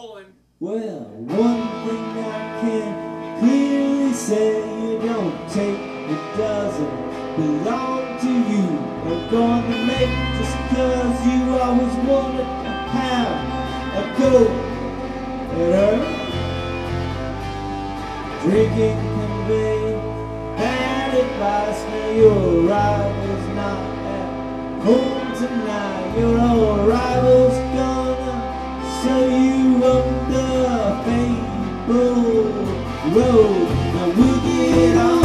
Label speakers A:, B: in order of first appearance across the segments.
A: rolling.
B: Well, one thing I can clearly say, you don't take it doesn't belong to you. I'm gonna make just cause you always wanted to have a go at her. Drinking convey bad advice, now your arrival's not at home tonight. Your old rival's gonna show you fable road. Now we'll get on,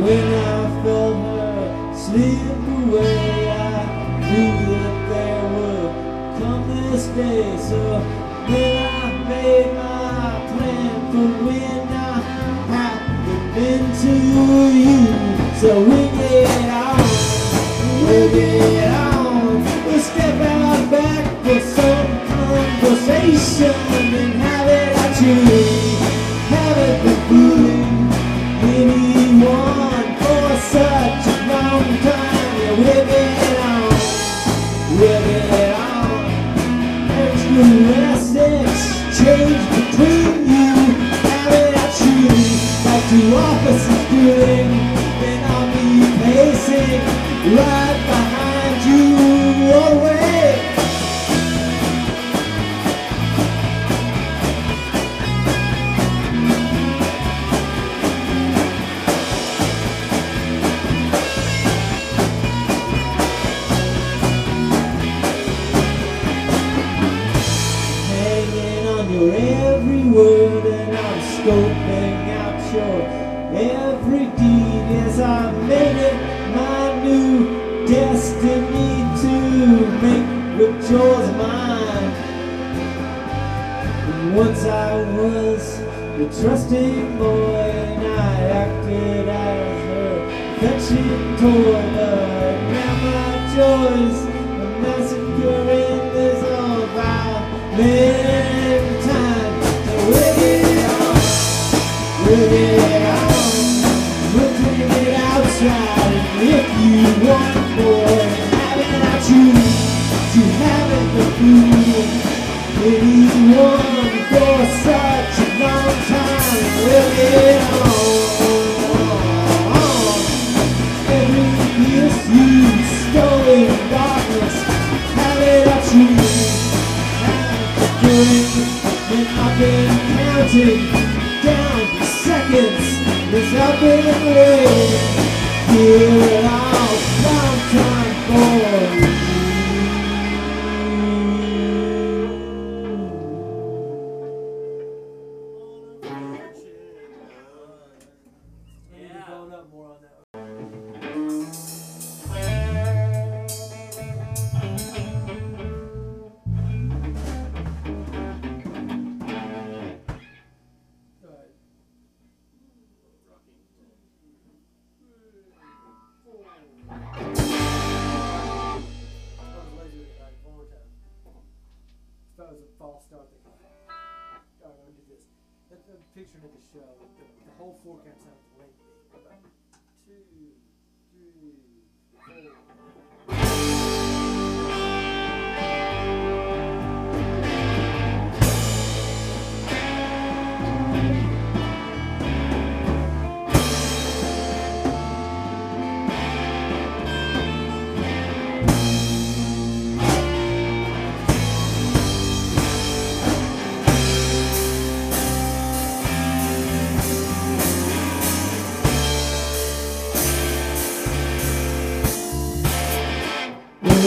B: when I felt her slip away, I knew that there would come this day. So then I made my plan for when I happened into you. So we get on, we get on, we'll step out back for some conversation and have it at you. Two officers doing. Then I'll be pacing right once I was the trusting boy and I acted as her affection toy, but now my joys are massacre in this all violent time. So we'll get on, we'll get on, we'll take it outside. If you want, boy, have it at you, you haven't the fool. Anyone for such a long time, we'll get on. Every kiss you in have it at I've been counting down the seconds been waiting. Here That was a false start. They got. All right, let me do this. Let, I'm picturing at the show. The, the whole four count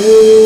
B: Ooh.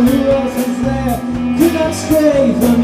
B: Who else was there. Could not stray from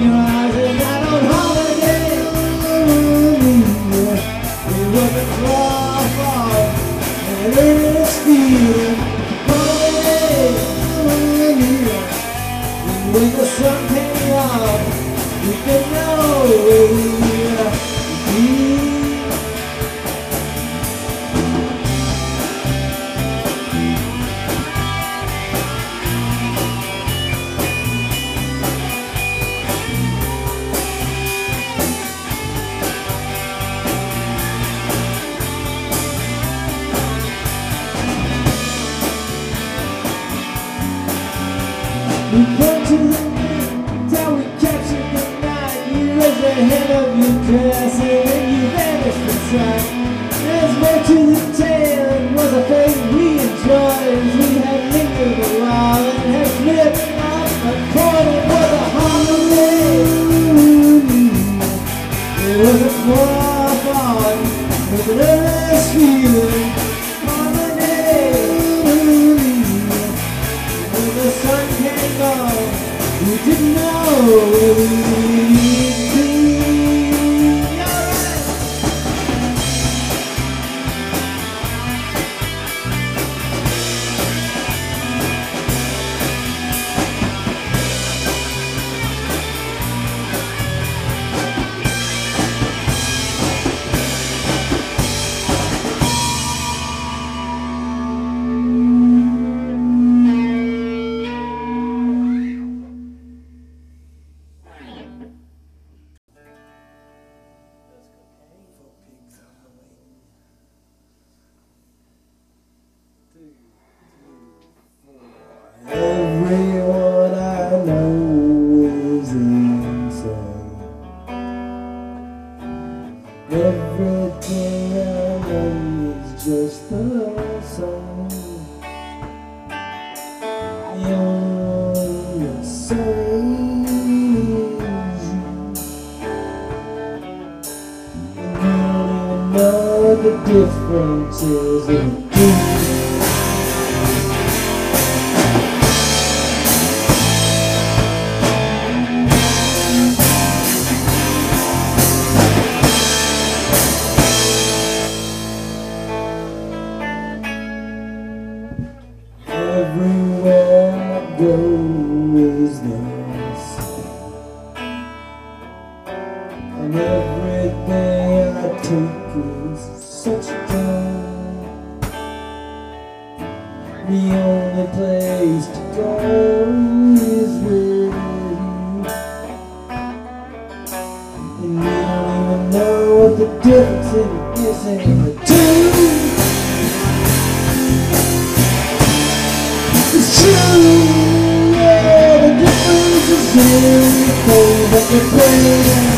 B: beautiful, but you're pretty.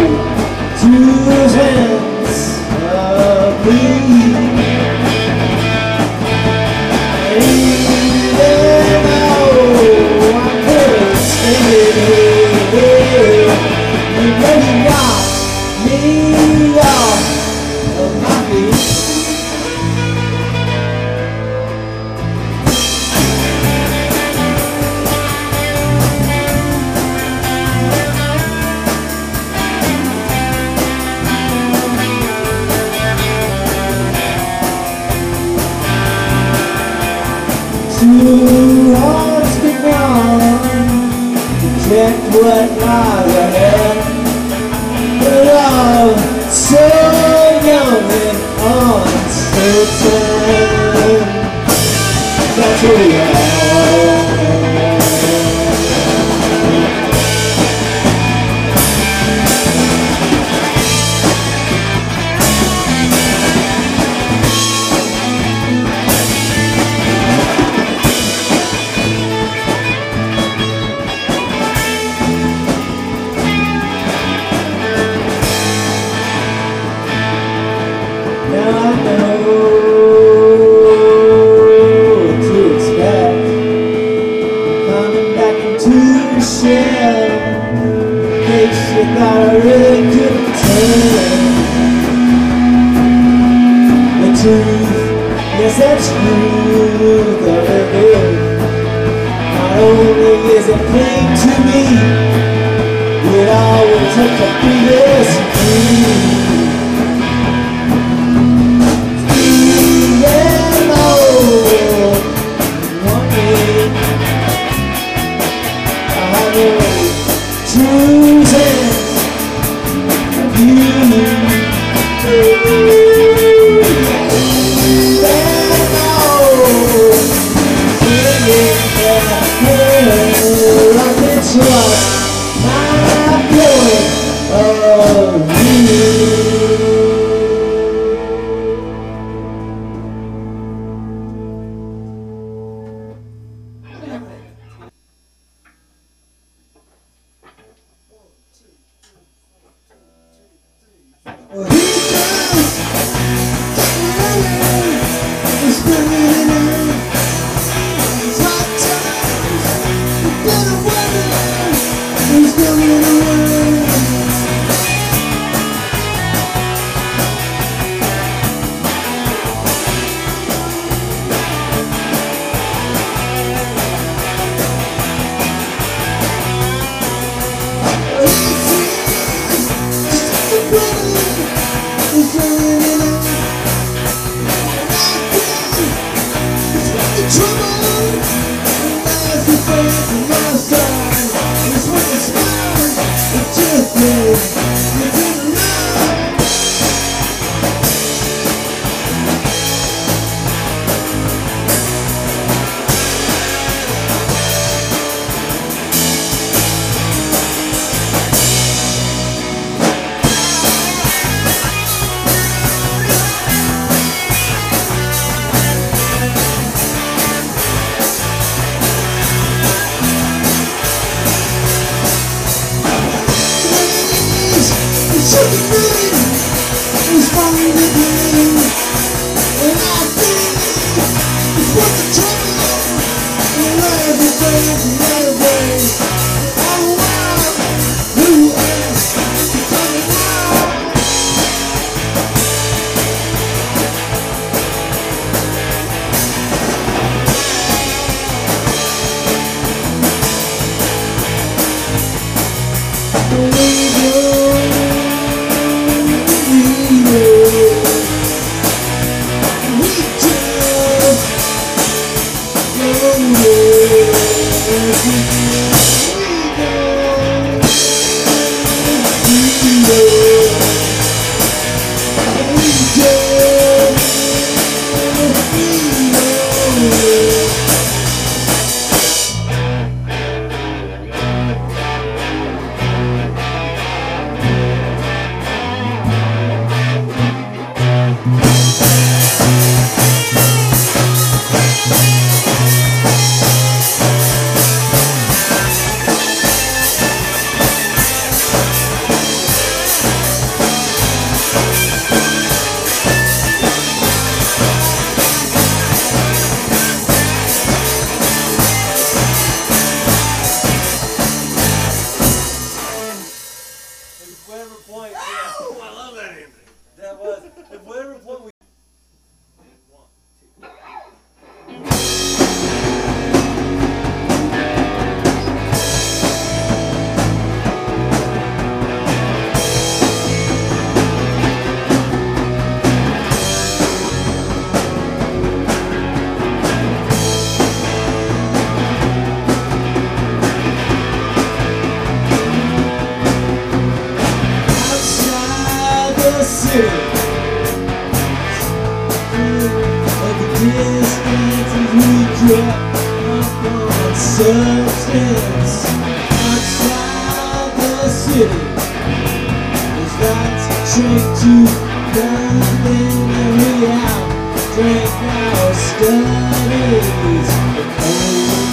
B: in and we out, drink our studies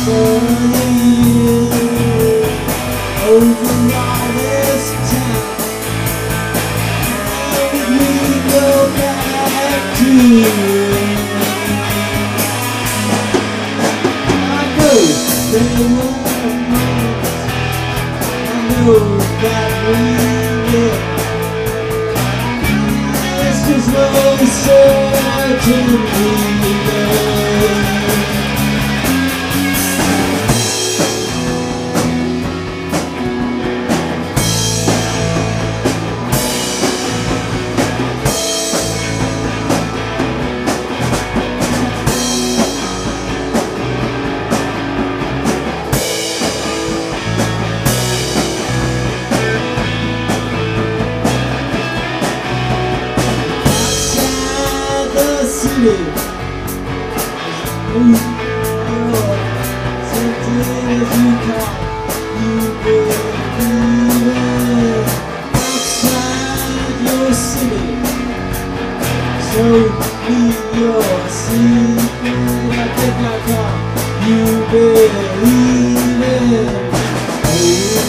B: over you, over all this town. And we go back to you. to me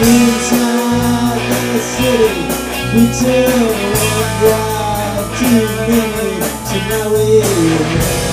B: Inside the city, we tell one too
C: to know it.